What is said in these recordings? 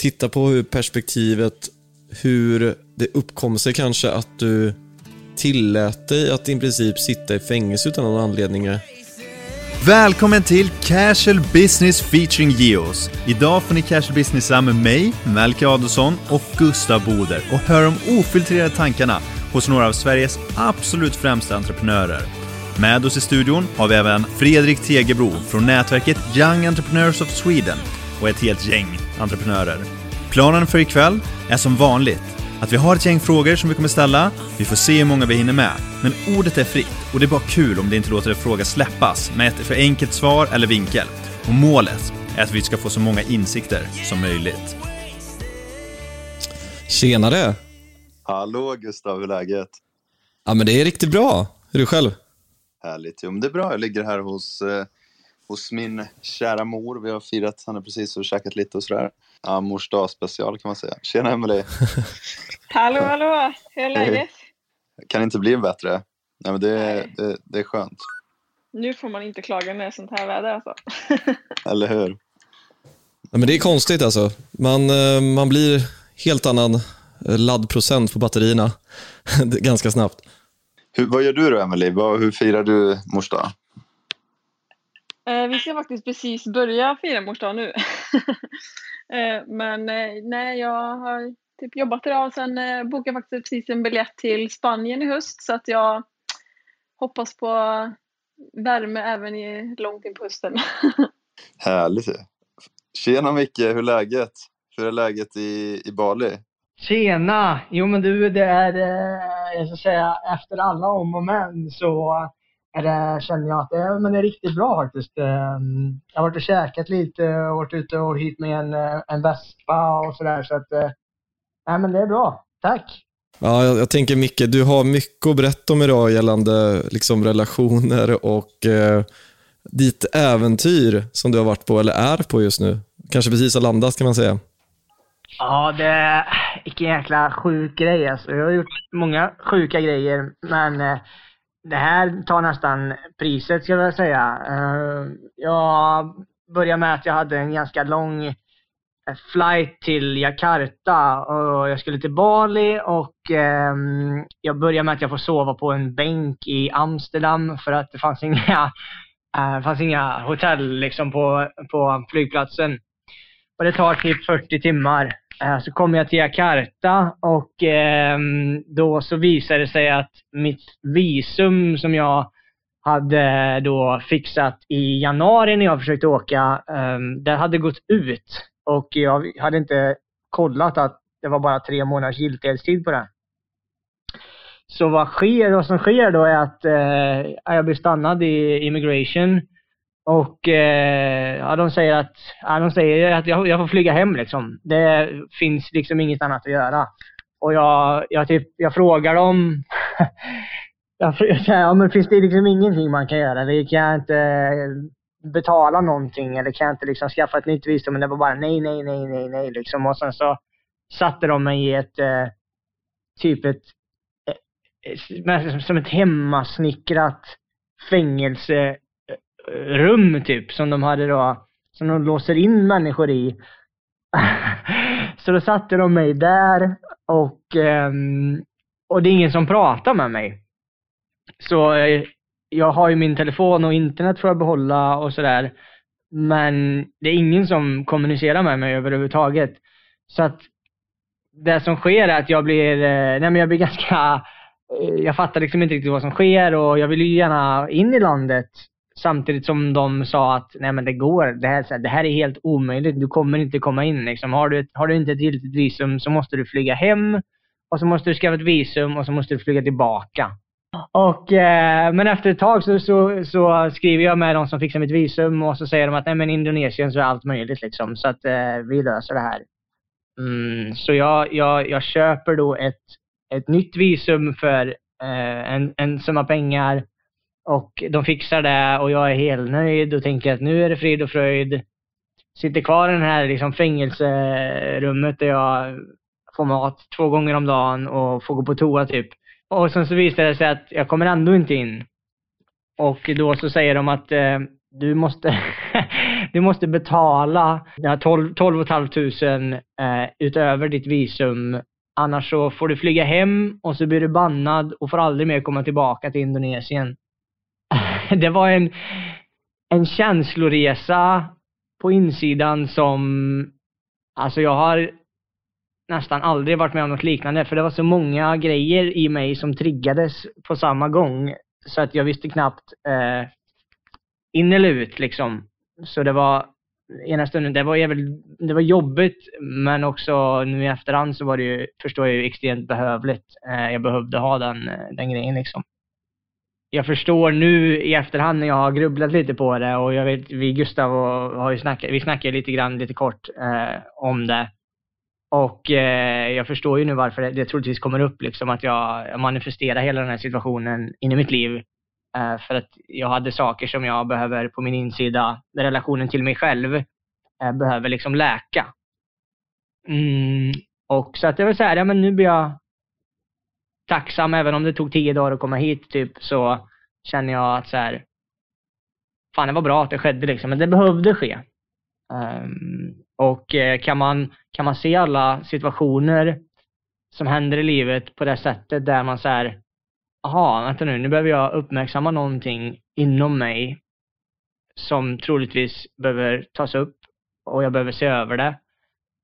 Titta på hur perspektivet, hur det uppkom sig kanske att du tillät dig att i princip sitta i fängelse utan någon anledning. Välkommen till Casual Business featuring Geos. Idag får ni Casual Business med mig, Melke Adolfsson och Gustav Boder och hör de ofiltrerade tankarna hos några av Sveriges absolut främsta entreprenörer. Med oss i studion har vi även Fredrik Tegebro från nätverket Young Entrepreneurs of Sweden och ett helt gäng entreprenörer. Planen för ikväll är som vanligt att vi har ett gäng frågor som vi kommer ställa. Vi får se hur många vi hinner med. Men ordet är fritt och det är bara kul om det inte låter en fråga släppas med ett för enkelt svar eller vinkel. Och målet är att vi ska få så många insikter som möjligt. Tjenare! Hallå Gustav, hur är läget? Ja, men det är riktigt bra. Hur är du själv? Härligt. Jo, men det är bra. Jag ligger här hos, eh, hos min kära mor. Vi har firat henne precis och käkat lite och sådär. Ja, mors dag special kan man säga. Tjena Emelie! Hallå, hallå! Hur är läget? Kan inte bli bättre. Nej, men det, det, det är skönt. Nu får man inte klaga med sånt här väder alltså. Eller hur? Ja, men det är konstigt alltså. Man, eh, man blir helt annan eh, laddprocent på batterierna ganska snabbt. Hur, vad gör du då Emelie? Hur firar du mors dag? Eh, vi ska faktiskt precis börja fira mors dag nu. eh, men eh, nej, jag har typ jobbat idag och sen bokade jag faktiskt precis en biljett till Spanien i höst så att jag hoppas på värme även i, långt in på hösten. Härligt. Tjena Micke, hur är läget? Hur är läget i, i Bali? Tjena! Jo men du, det är, jag ska säga, efter alla om och men så det, känner jag att det är, men det är riktigt bra faktiskt. Eh, Jag har varit och käkat lite och varit ute och hyrt med en, eh, en vespa och sådär så att, eh, nej men det är bra. Tack! Ja, jag, jag tänker Micke, du har mycket att berätta om idag gällande liksom, relationer och eh, ditt äventyr som du har varit på, eller är på just nu. Kanske precis har landat kan man säga. Ja, det är vilken jäkla sjuk grej alltså. Jag har gjort många sjuka grejer, men eh, det här tar nästan priset skulle jag säga. Eh, jag började med att jag hade en ganska lång eh, flight till Jakarta och jag skulle till Bali och ehm, jag började med att jag får sova på en bänk i Amsterdam för att det fanns inga, det fanns inga hotell liksom på, på flygplatsen. Och det tar typ 40 timmar. Eh, så kommer jag till Jakarta och ehm, då så visar det sig att mitt visum som jag hade då fixat i januari när jag försökte åka, ehm, det hade gått ut. Och jag hade inte kollat att det var bara tre månaders giltighetstid på det. Så vad sker? Vad som sker då är att eh, jag blir stannad i immigration. Och eh, ja, de säger att, ja, de säger att jag, jag får flyga hem liksom. Det finns liksom inget annat att göra. Och jag, jag, typ, jag frågar dem, jag, säger, ja, men finns det liksom ingenting man kan göra? Det kan jag inte, eh, betala någonting eller kan jag inte liksom skaffa ett nytt visum? Men det var bara nej, nej, nej, nej, nej liksom. Och sen så satte de mig i ett, eh, typ ett, eh, eh, som ett hemmasnickrat fängelse rum typ, som de hade då, som de låser in människor i. så då satte de mig där och, um, och det är ingen som pratar med mig. Så eh, jag har ju min telefon och internet får jag behålla och sådär. Men det är ingen som kommunicerar med mig överhuvudtaget. Så att det som sker är att jag blir, eh, nej men jag blir ganska, eh, jag fattar liksom inte riktigt vad som sker och jag vill ju gärna in i landet. Samtidigt som de sa att nej men det går, det här, det här är helt omöjligt, du kommer inte komma in. Liksom. Har, du, har du inte ett giltigt visum så måste du flyga hem och så måste du skaffa ett visum och så måste du flyga tillbaka. Och, eh, men efter ett tag så, så, så, skriver jag med de som fixar mitt visum och så säger de att nej men Indonesien så är allt möjligt liksom. Så att eh, vi löser det här. Mm, så jag, jag, jag köper då ett, ett nytt visum för eh, en, en summa pengar och de fixar det och jag är helt nöjd och tänker att nu är det frid och fröjd. Sitter kvar i det här liksom fängelserummet där jag får mat två gånger om dagen och får gå på toa typ. Och sen så visar det sig att jag kommer ändå inte in. Och då så säger de att eh, du måste, du måste betala 12, 12 500 eh, utöver ditt visum. Annars så får du flyga hem och så blir du bannad och får aldrig mer komma tillbaka till Indonesien. det var en, en känsloresa på insidan som, alltså jag har nästan aldrig varit med om något liknande för det var så många grejer i mig som triggades på samma gång så att jag visste knappt eh, in eller ut liksom. Så det var ena stunden, det var, jävligt, det var jobbigt men också nu i efterhand så var det ju, förstår jag ju, extremt behövligt. Eh, jag behövde ha den, eh, den grejen liksom. Jag förstår nu i efterhand när jag har grubblat lite på det och jag vet, vi Gustav och, har ju snackat, vi snackade lite grann, lite kort eh, om det. Och eh, jag förstår ju nu varför det, det troligtvis kommer upp, liksom att jag, manifesterar hela den här situationen in i mitt liv Eh, för att jag hade saker som jag behöver på min insida, relationen till mig själv, eh, behöver liksom läka. Mm, och så att jag vill säga, ja men nu blir jag tacksam, även om det tog tio dagar att komma hit typ, så känner jag att så här, fan det var bra att det skedde liksom, men det behövde ske. Um, och eh, kan man, kan man se alla situationer som händer i livet på det sättet där man så här, aha, vänta nu, nu behöver jag uppmärksamma någonting inom mig som troligtvis behöver tas upp och jag behöver se över det.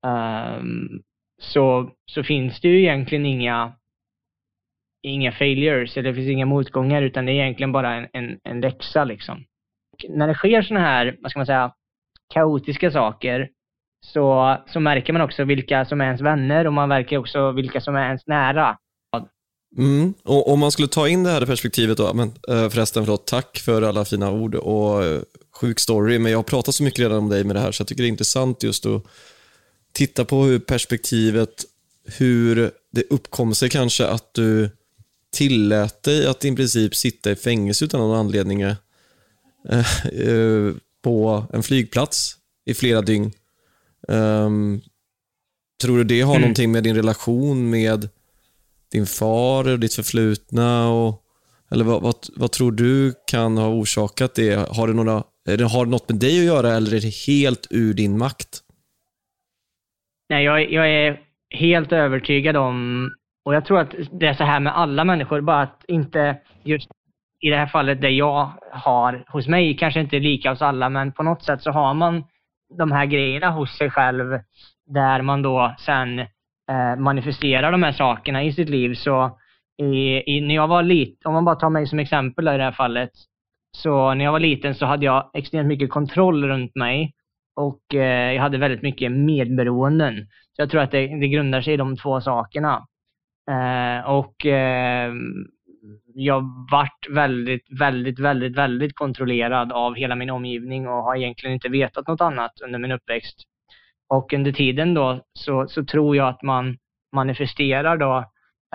Um, så, så finns det ju egentligen inga, inga failures, eller det finns inga motgångar, utan det är egentligen bara en, en, en läxa liksom. Och när det sker sådana här, vad ska man säga, kaotiska saker, så, så märker man också vilka som är ens vänner och man märker också vilka som är ens nära. Mm. Och om man skulle ta in det här perspektivet då, men, eh, förresten, förlåt, tack för alla fina ord och eh, sjuk story, men jag har pratat så mycket redan om dig med det här så jag tycker det är intressant just att titta på hur perspektivet, hur det uppkom sig kanske att du tillät dig att i princip sitta i fängelse utan någon anledning eh, eh, på en flygplats i flera dygn. Um, tror du det har mm. någonting med din relation med din far och ditt förflutna? Och, eller vad, vad, vad, tror du kan ha orsakat det? Har det, några, har det något med dig att göra eller är det helt ur din makt? Nej, jag, jag är helt övertygad om, och jag tror att det är så här med alla människor, bara att inte just i det här fallet det jag har hos mig, kanske inte lika hos alla, men på något sätt så har man de här grejerna hos sig själv där man då sen eh, manifesterar de här sakerna i sitt liv. Så i, i, när jag var liten, om man bara tar mig som exempel i det här fallet, så när jag var liten så hade jag extremt mycket kontroll runt mig och eh, jag hade väldigt mycket medberoenden. Så jag tror att det, det grundar sig i de två sakerna. Eh, och eh, jag vart väldigt, väldigt, väldigt, väldigt kontrollerad av hela min omgivning och har egentligen inte vetat något annat under min uppväxt. Och under tiden då så, så tror jag att man manifesterar då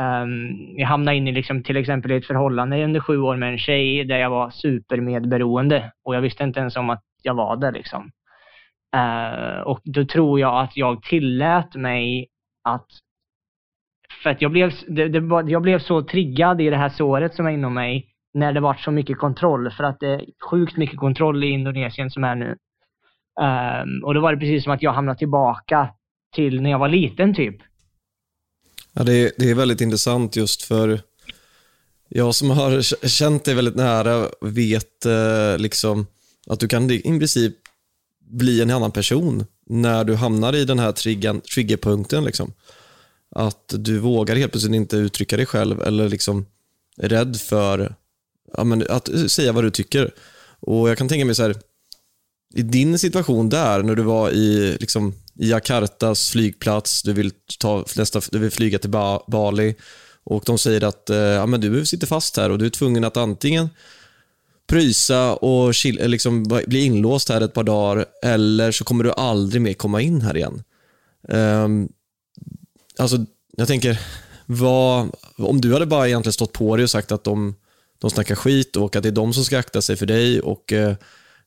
um, jag hamnade in i liksom, till exempel i ett förhållande under sju år med en tjej där jag var supermedberoende och jag visste inte ens om att jag var det liksom. Uh, och då tror jag att jag tillät mig att för att jag blev, det, det, jag blev så triggad i det här såret som är inom mig när det var så mycket kontroll. För att det är sjukt mycket kontroll i Indonesien som är nu. Um, och då var det precis som att jag hamnade tillbaka till när jag var liten typ. Ja, det, är, det är väldigt intressant just för jag som har känt dig väldigt nära vet eh, liksom att du kan i princip bli en annan person när du hamnar i den här triggan, triggerpunkten. Liksom. Att du vågar helt plötsligt inte uttrycka dig själv eller liksom är rädd för ja, men, att säga vad du tycker. Och Jag kan tänka mig så här, i din situation där, när du var i, liksom, i Jakartas flygplats, du vill, ta nästa, du vill flyga till ba Bali och de säger att eh, ja, men du sitter fast här och du är tvungen att antingen pröjsa och chill, eh, liksom, bli inlåst här ett par dagar eller så kommer du aldrig mer komma in här igen. Um, alltså, jag tänker, vad, om du hade bara egentligen stått på dig och sagt att de, de snackar skit och att det är de som ska akta sig för dig och eh,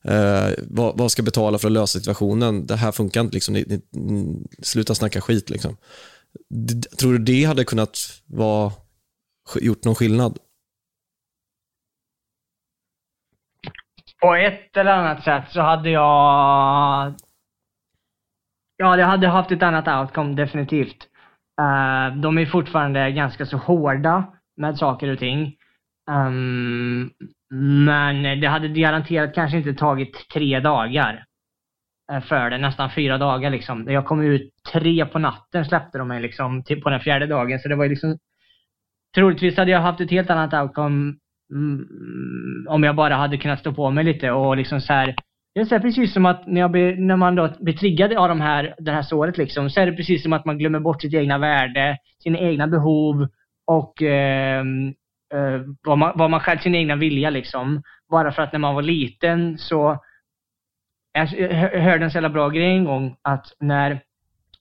eh vad, vad, ska betala för att lösa situationen? Det här funkar inte. Liksom. Ni, ni, sluta snacka skit. Liksom. Tror du det hade kunnat vara, gjort någon skillnad? På ett eller annat sätt så hade jag... Ja, det hade haft ett annat outcome definitivt. Uh, de är fortfarande ganska så hårda med saker och ting. Um, men det hade garanterat kanske inte tagit tre dagar eh, för det. Nästan fyra dagar liksom. Jag kom ut tre på natten släppte de mig liksom till, på den fjärde dagen. Så det var liksom... Troligtvis hade jag haft ett helt annat outcome mm, om jag bara hade kunnat stå på mig lite och liksom så här det är precis som att när, jag blir, när man då blir triggad av de här, det här såret liksom, så är det precis som att man glömmer bort sitt egna värde, sina egna behov och eh, eh, vad, man, vad man själv, sin egna vilja liksom. Bara för att när man var liten så, jag hörde en så jävla bra grej en gång att när,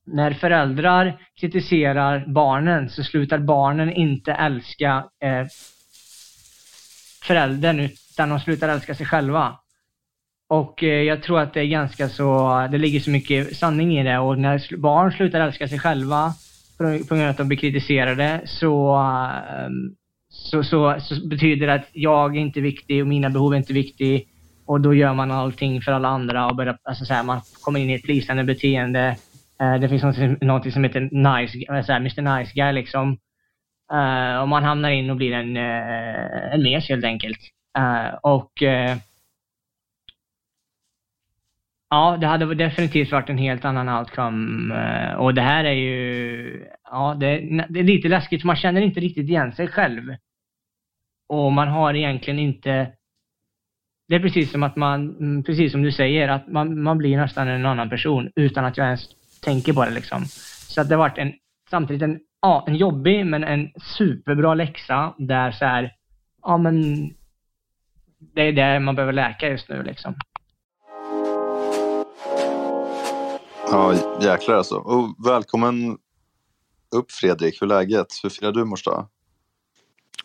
när föräldrar kritiserar barnen så slutar barnen inte älska eh, föräldern utan de slutar älska sig själva. Och eh, jag tror att det är ganska så, det ligger så mycket sanning i det och när barn slutar älska sig själva på grund av att de blir kritiserade så, ehm, så, så, så betyder det att jag är inte viktig och mina behov är inte viktiga och då gör man allting för alla andra och börjar, alltså så här, man kommer in i ett pleasande beteende. Eh, det finns något, något som heter nice, eh, så här, Mr Nice Guy liksom. Och man hamnar in och blir en, en mes helt enkelt. Och Ja, det hade definitivt varit en helt annan outcome. Eh, och det här är ju, ja, det, det, är lite läskigt för man känner inte riktigt igen sig själv. Och man har egentligen inte, det är precis som att man, mm, precis som du säger, att man, man blir nästan en annan person utan att jag ens tänker på det liksom. Så att det har varit en, samtidigt en, ja, en jobbig men en superbra läxa där så här, ja men det är det man behöver läka just nu liksom. Ja, jäklar alltså. Och välkommen upp Fredrik. Hur är läget? Hur firar du mors dag?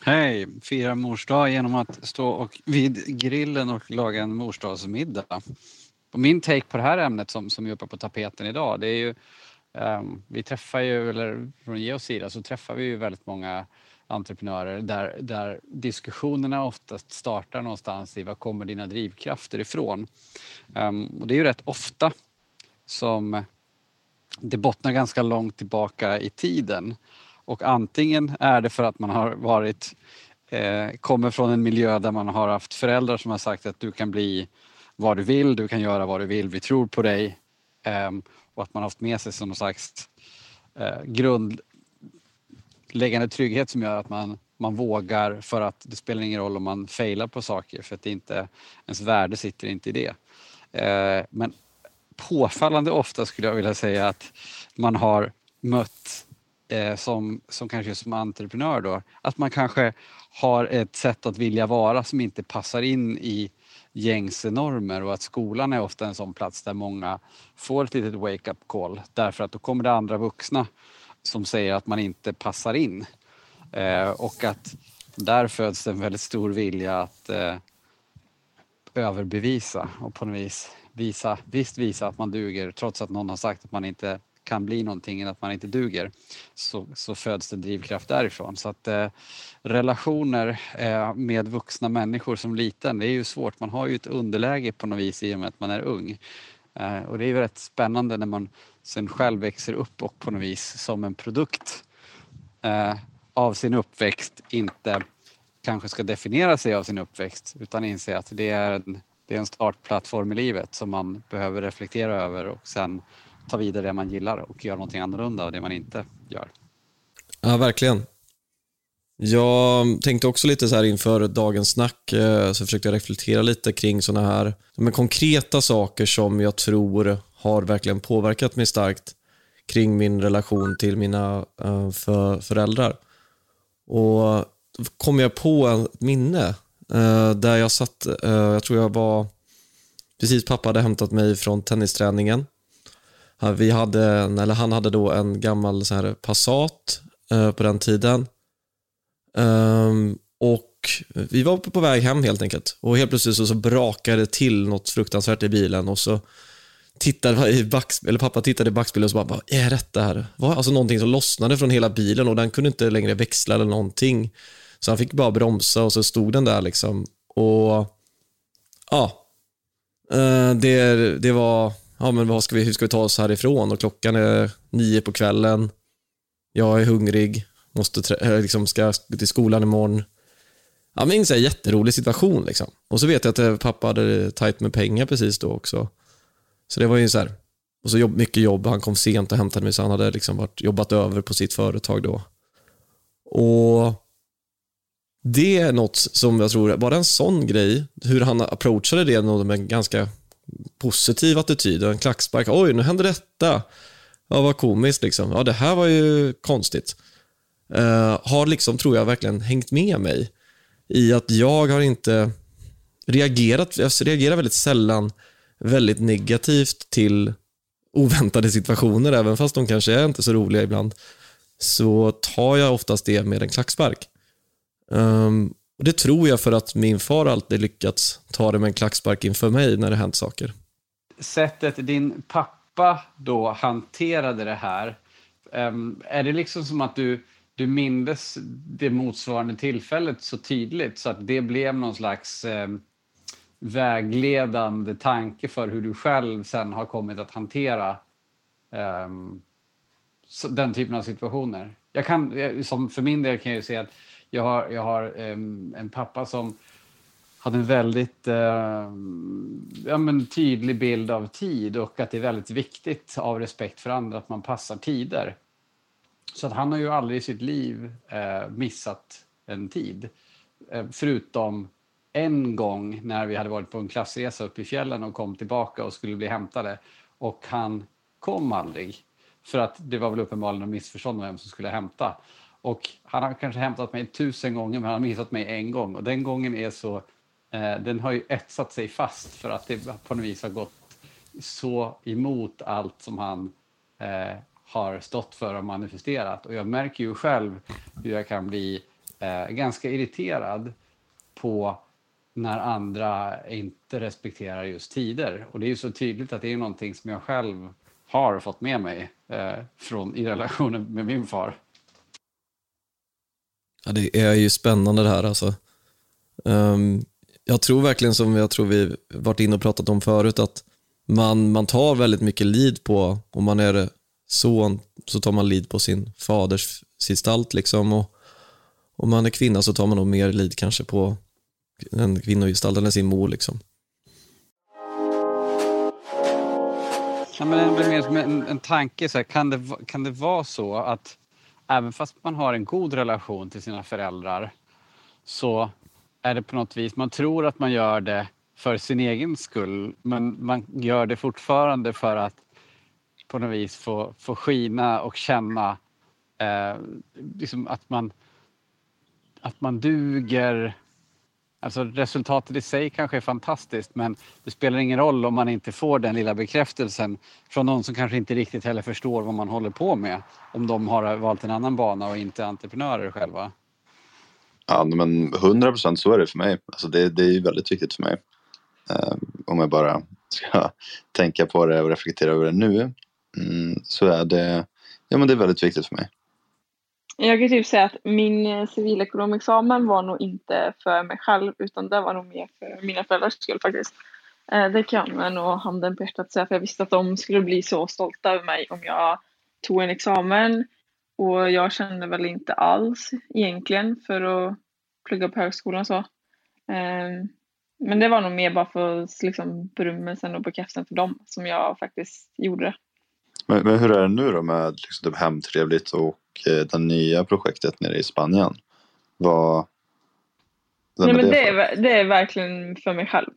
Hej! Firar mors dag genom att stå och vid grillen och laga en morsdagsmiddag. Och min take på det här ämnet som, som är uppe på tapeten idag det är ju um, vi träffar ju, eller från Geos sida så träffar vi ju väldigt många entreprenörer där, där diskussionerna oftast startar någonstans i var kommer dina drivkrafter ifrån? Um, och det är ju rätt ofta som eh, det bottnar ganska långt tillbaka i tiden. Och antingen är det för att man har varit, eh, kommer från en miljö där man har haft föräldrar som har sagt att du kan bli vad du vill, du kan göra vad du vill, vi tror på dig. Eh, och att man har haft med sig som sagt slags eh, grundläggande trygghet som gör att man, man vågar för att det spelar ingen roll om man failar på saker för att det inte, ens värde sitter inte i det. Eh, men påfallande ofta skulle jag vilja säga att man har mött eh, som, som kanske som entreprenör då, att man kanske har ett sätt att vilja vara som inte passar in i gängse normer och att skolan är ofta en sån plats där många får ett litet wake-up call därför att då kommer det andra vuxna som säger att man inte passar in. Eh, och att där föds en väldigt stor vilja att eh, överbevisa och på något vis visa, visst visa att man duger trots att någon har sagt att man inte kan bli någonting eller att man inte duger så, så föds det drivkraft därifrån. Så att eh, relationer eh, med vuxna människor som liten, det är ju svårt. Man har ju ett underläge på något vis i och med att man är ung. Eh, och det är ju rätt spännande när man sen själv växer upp och på något vis som en produkt eh, av sin uppväxt inte kanske ska definiera sig av sin uppväxt utan inse att det är en, det är en startplattform i livet som man behöver reflektera över och sen ta vidare det man gillar och göra någonting annorlunda av det man inte gör. Ja, verkligen. Jag tänkte också lite så här inför dagens snack, eh, så försökte jag reflektera lite kring sådana här men konkreta saker som jag tror har verkligen påverkat mig starkt kring min relation till mina eh, för, föräldrar. Och då kom jag på ett minne Eh, där jag satt, uh, jag tror jag var, precis pappa hade hämtat mig från tennisträningen. Vi hade en, eller han hade då en gammal så här Passat eh, på den tiden. Um, och Vi var på väg hem helt enkelt och helt plötsligt så, så brakade det till något fruktansvärt i bilen och så tittade i backspel, eller pappa tittade i backspegeln och så bara, vad är detta här? Var alltså någonting som lossnade från hela bilen och den kunde inte längre växla eller någonting. Så han fick bara bromsa och så stod den där liksom. Och ja, eh, det, det var, ja men vad ska vi, hur ska vi ta oss härifrån? Och klockan är nio på kvällen. Jag är hungrig, måste eh, liksom ska till skolan imorgon. Ja, men en jätterolig situation. Liksom. Och så vet jag att eh, pappa hade tajt med pengar precis då också. Så det var ju så här. Och så jobb, mycket jobb. Han kom sent och hämtade mig så han hade liksom varit, jobbat över på sitt företag då. Och det är något som jag tror, bara en sån grej, hur han approachade det med en ganska positiv attityd och en klackspark. Oj, nu hände detta. Ja, vad komiskt liksom. Ja, det här var ju konstigt. Uh, har liksom, tror jag, verkligen hängt med mig i att jag har inte reagerat, jag reagerar väldigt sällan väldigt negativt till oväntade situationer, även fast de kanske är inte så roliga ibland, så tar jag oftast det med en klackspark. Um, och Det tror jag för att min far alltid lyckats ta det med en klackspark inför mig när det hänt saker. Sättet din pappa då hanterade det här, um, är det liksom som att du, du mindes det motsvarande tillfället så tydligt så att det blev någon slags um, vägledande tanke för hur du själv sen har kommit att hantera um, den typen av situationer. Jag kan, eh, som för min del kan jag ju säga att jag har, jag har ehm, en pappa som hade en väldigt eh, ja, men tydlig bild av tid och att det är väldigt viktigt av respekt för andra att man passar tider. Så att han har ju aldrig i sitt liv eh, missat en tid. Eh, förutom en gång när vi hade varit på en klassresa upp i fjällen och kom tillbaka och skulle bli hämtade. Och han kom aldrig. För att det var väl uppenbarligen en missförstånd om vem som skulle hämta. Och han har kanske hämtat mig tusen gånger men han har missat mig en gång. Och den gången är så, eh, den har ju etsat sig fast för att det på något vis har gått så emot allt som han eh, har stått för och manifesterat. Och jag märker ju själv hur jag kan bli eh, ganska irriterad på när andra inte respekterar just tider. Och det är ju så tydligt att det är någonting som jag själv har fått med mig eh, från, i relationen med min far. Ja, det är ju spännande det här alltså. Um, jag tror verkligen som jag tror vi varit inne och pratat om förut att man, man tar väldigt mycket lid på, om man är son så tar man lid på sin faders gestalt liksom och om man är kvinna så tar man nog mer lid kanske på en kvinnogestalt, eller sin mor liksom. Ja, men det blir mer som en, en tanke, så här, kan, det, kan det vara så att även fast man har en god relation till sina föräldrar så är det på något vis, man tror att man gör det för sin egen skull men man gör det fortfarande för att på något vis få, få skina och känna eh, liksom att, man, att man duger Alltså resultatet i sig kanske är fantastiskt men det spelar ingen roll om man inte får den lilla bekräftelsen från någon som kanske inte riktigt heller förstår vad man håller på med. Om de har valt en annan bana och inte entreprenörer själva. Ja men 100 procent så är det för mig. Alltså det, det är väldigt viktigt för mig. Eh, om jag bara ska tänka på det och reflektera över det nu. Mm, så är det, ja men det är väldigt viktigt för mig. Jag kan typ säga att min eh, civilekonomexamen var nog inte för mig själv utan det var nog mer för mina föräldrars skull faktiskt. Eh, det kan jag nog handen på hjärtat säga för jag visste att de skulle bli så stolta över mig om jag tog en examen. Och jag kände väl inte alls egentligen för att plugga på högskolan så. Ehm, men det var nog mer bara för liksom, berömmelsen och bekräftelsen för dem som jag faktiskt gjorde det. Men, men, hur är det nu då med liksom, typ Hemtrevligt och eh, det nya projektet nere i Spanien? Vad... Nej, men det, är, det är verkligen för mig själv.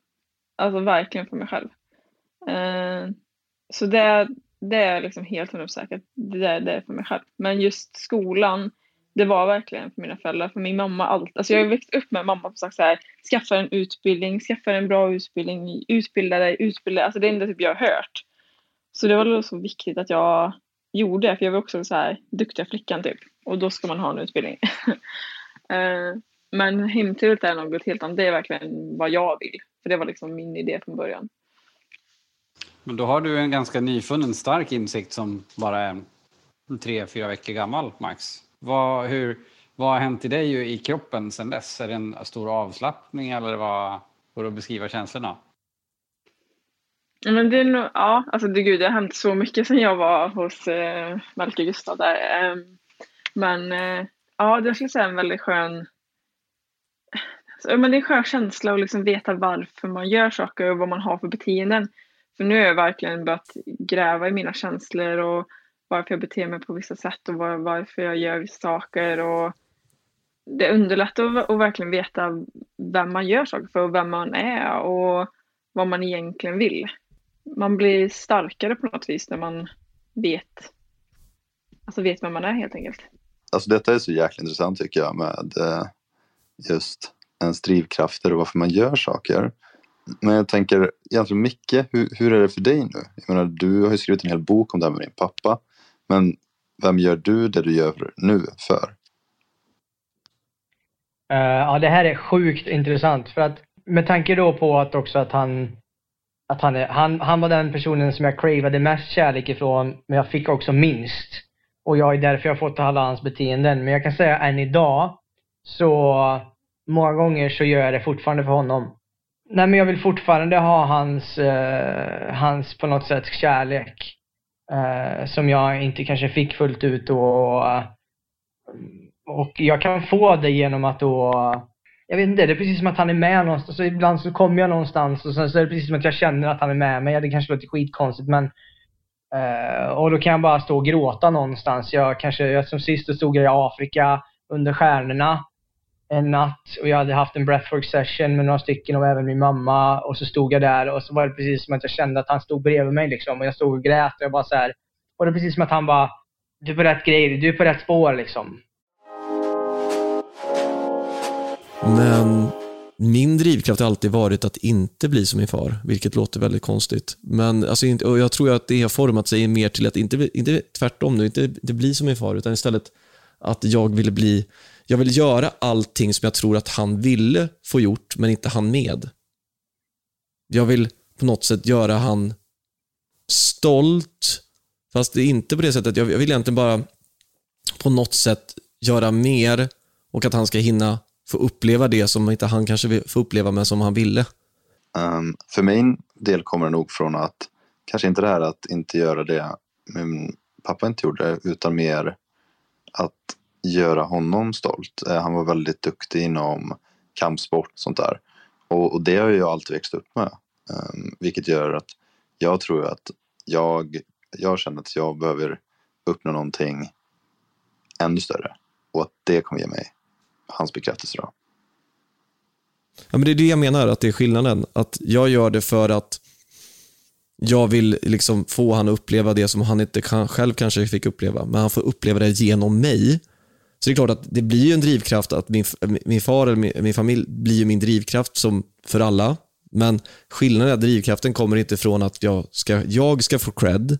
Alltså verkligen för mig själv. Eh, så det, det är liksom helt hundra säkert. Det, är, det är för mig själv. Men just skolan, det var verkligen för mina föräldrar. För min mamma, allt. Alltså jag har växt upp med mamma som sagt så här, skaffa en utbildning, skaffa en bra utbildning, utbilda dig, utbilda dig. Alltså det är det typ jag har hört. Så det var så viktigt att jag gjorde det, för jag var också så här duktiga flickan typ. Och då ska man ha en utbildning. Eh, men hemtrevligt är något helt annat. Det är verkligen vad jag vill. För det var liksom min idé från början. Men då har du en ganska nyfunnen stark insikt som bara är tre, fyra veckor gammal, Max. Vad, hur, vad har hänt i dig i kroppen sedan dess? Är det en stor avslappning eller vad går det att beskriva känslorna? Men det är nog, ja, alltså det, gud, det har hänt så mycket sedan jag var hos eh, Melker Gustav där. Eh, men eh, ja, det skulle säga en väldigt skön alltså, men det är en skön känsla att liksom veta varför man gör saker och vad man har för beteenden. För nu har jag verkligen börjat gräva i mina känslor och varför jag beter mig på vissa sätt och var, varför jag gör vissa saker. Och det underlättar att, att verkligen veta vem man gör saker för och vem man är och vad man egentligen vill man blir starkare på något vis när man vet, alltså vet vem man är helt enkelt. Alltså detta är så jäkla intressant tycker jag med eh, just ens drivkrafter och varför man gör saker. Men jag tänker egentligen Micke, hur, hur är det för dig nu? Jag menar, du har ju skrivit en hel bok om det här med din pappa. Men vem gör du det du gör nu för? Uh, ja, det här är sjukt intressant för att med tanke då på att också att han att han, är, han, han var den personen som jag cravade mest kärlek ifrån, men jag fick också minst. Och jag är därför jag fått alla hans beteenden. Men jag kan säga än idag, så många gånger så gör jag det fortfarande för honom. Nej men jag vill fortfarande ha hans, eh, hans på något sätt kärlek. Eh, som jag inte kanske fick fullt ut och, och jag kan få det genom att då jag vet inte, det är precis som att han är med någonstans. Så ibland så kommer jag någonstans och sen så är det precis som att jag känner att han är med mig. Det kanske låter skitkonstigt men Uh, och då kan jag bara stå och gråta någonstans. Jag kanske, jag, som sist då stod jag i Afrika under stjärnorna en natt och jag hade haft en breathwork session med några stycken och även min mamma och så stod jag där och så var det precis som att jag kände att han stod bredvid mig liksom och jag stod och grät och jag bara så här, och det är precis som att han bara, du är på rätt grej, du är på rätt spår liksom. Men min drivkraft har alltid varit att inte bli som min far, vilket låter väldigt konstigt. Men alltså, och jag tror att det har format sig mer till att inte, inte tvärtom nu, inte, inte bli som min far, utan istället att jag vill bli jag vill göra allting som jag tror att han ville få gjort, men inte han med. Jag vill på något sätt göra han stolt, fast det är inte på det sättet. Jag vill egentligen bara på något sätt göra mer och att han ska hinna få uppleva det som inte han kanske får uppleva, men som han ville? Um, för min del kommer det nog från att, kanske inte det här att inte göra det min pappa inte gjorde, utan mer att göra honom stolt. Uh, han var väldigt duktig inom kampsport och sånt där. Och, och det har jag alltid växt upp med. Um, vilket gör att jag tror att jag, jag känner att jag behöver uppnå någonting ännu större. Och att det kommer ge mig hans bekräftelse. Då. Ja, men det är det jag menar, att det är skillnaden. Att jag gör det för att jag vill liksom få han att uppleva det som han inte kan, själv kanske fick uppleva, men han får uppleva det genom mig. Så det är klart att det blir en drivkraft att min, min far eller min, min familj blir min drivkraft som för alla. Men skillnaden är att drivkraften kommer inte från att jag ska, jag ska få cred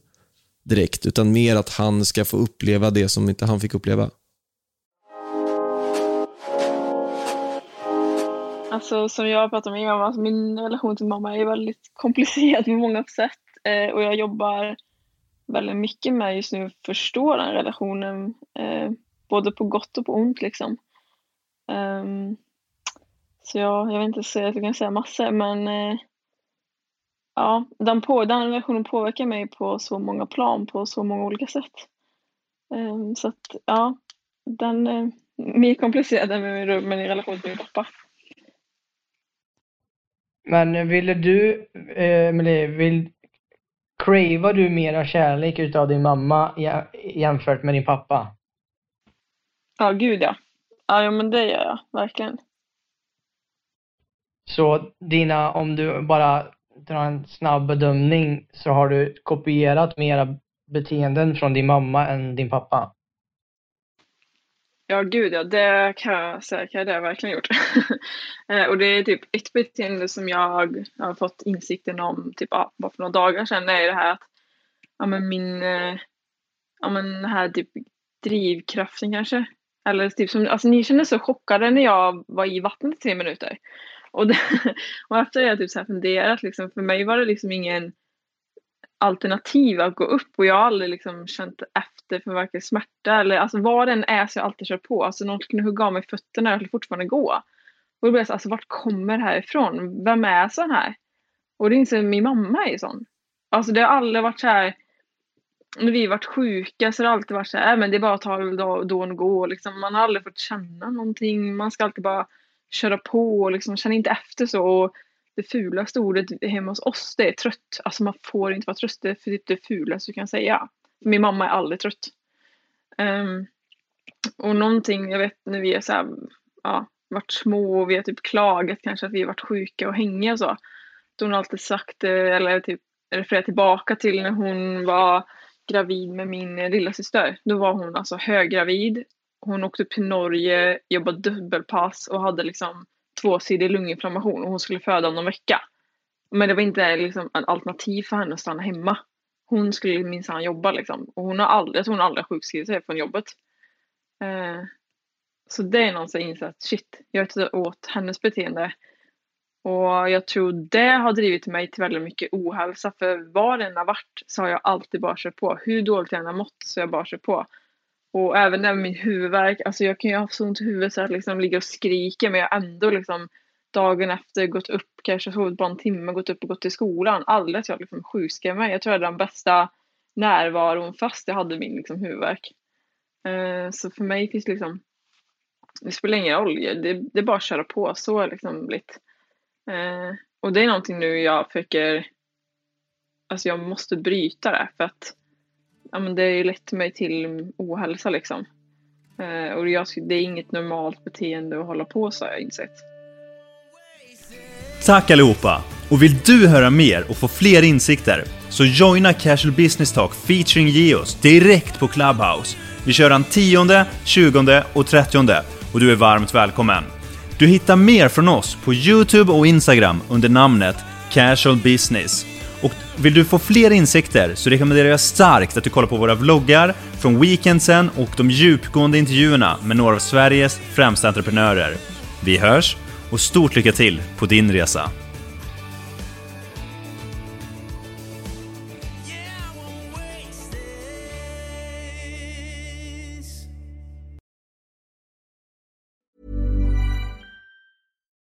direkt, utan mer att han ska få uppleva det som inte han fick uppleva. Alltså som jag har pratat med min mamma, alltså, min relation till mamma är väldigt komplicerad på många sätt. Eh, och jag jobbar väldigt mycket med just nu att förstå den relationen. Eh, både på gott och på ont liksom. Um, så jag, jag vill inte säga att jag kan säga massor men eh, ja, den, på, den relationen påverkar mig på så många plan, på så många olika sätt. Um, så att ja, den är mer komplicerad än min, min relation till min pappa. Men ville du, eh, Emelie, vill, cravar du mera kärlek utav din mamma jämfört med din pappa? Ja, gud ja. Ja, men det gör jag verkligen. Så dina, om du bara drar en snabb bedömning, så har du kopierat mera beteenden från din mamma än din pappa? Ja, gud ja, det kan jag säga, det har jag verkligen gjort. Eh, och det är typ ett beteende som jag har fått insikten om typ ja, bara för några dagar sedan, det är det här att ja, men min, eh, ja men den här typ drivkraften kanske. Eller typ som, alltså ni kände så chockade när jag var i vattnet i tre minuter. Och, det, och efter det har jag typ så här funderat liksom, för mig var det liksom ingen alternativ att gå upp och jag har aldrig liksom känt efter för varken smärta eller alltså vad den är så jag alltid kört på. Alltså någon kunde hugga av mig fötterna och jag skulle fortfarande gå. Och då blev jag så alltså vart kommer det här ifrån? Vem är sån här? Och det inser min mamma är sån. Alltså det har aldrig varit så här när vi varit sjuka så har det alltid varit så här, äh, men det är bara att ta då, då och gå. Liksom. Man har aldrig fått känna någonting. Man ska alltid bara köra på och liksom, känna inte efter så. Och det fulaste ordet hemma hos oss det är trött. Alltså man får inte vara trött. Det är typ det fulaste du kan säga. Min mamma är aldrig trött. Um, och någonting, jag vet när vi är så här, ja, varit små och vi har typ klagat kanske att vi har varit sjuka och hängiga och så. Då har hon alltid sagt, eh, eller typ refererat tillbaka till när hon var gravid med min lilla syster. Då var hon alltså höggravid. Hon åkte upp till Norge, jobbade dubbelpass och hade liksom tvåsidig lunginflammation och hon skulle föda om någon vecka. Men det var inte liksom ett alternativ för henne att stanna hemma. Hon skulle minsann jobba liksom. Och hon har aldrig, jag tror hon aldrig sjukskrivit sig från jobbet. Eh, så det är någon som insett att shit, jag vet åt hennes beteende. Och jag tror det har drivit mig till väldigt mycket ohälsa. För var den har varit så har jag alltid bara kört på. Hur dåligt jag än har mått så har jag bara kört på. Och även med min huvudvärk, alltså jag kan ju ha så ont i huvudet så att jag liksom ligger och skriker men jag har ändå liksom dagen efter gått upp, kanske sovit bara en timme, gått upp och gått till skolan. Aldrig att jag liksom sjukskrev mig. Jag tror jag hade den bästa närvaron fast jag hade min liksom huvudvärk. Uh, så för mig finns liksom, det spelar ingen roll, det, det är bara att köra på. Så har liksom blivit. Uh, och det är någonting nu jag försöker, alltså jag måste bryta det för att ja, men det har ju lett mig till ohälsa liksom. Eh, och jag, det är inget normalt beteende att hålla på så har jag insett. Tack allihopa! Och vill du höra mer och få fler insikter så joina Casual Business Talk featuring Geos direkt på Clubhouse. Vi kör den 10, 20 och 30 och du är varmt välkommen. Du hittar mer från oss på Youtube och Instagram under namnet Casual Business. Och vill du få fler insikter så rekommenderar jag starkt att du kollar på våra vloggar från weekendsen och de djupgående intervjuerna med några av Sveriges främsta entreprenörer. Vi hörs och stort lycka till på din resa!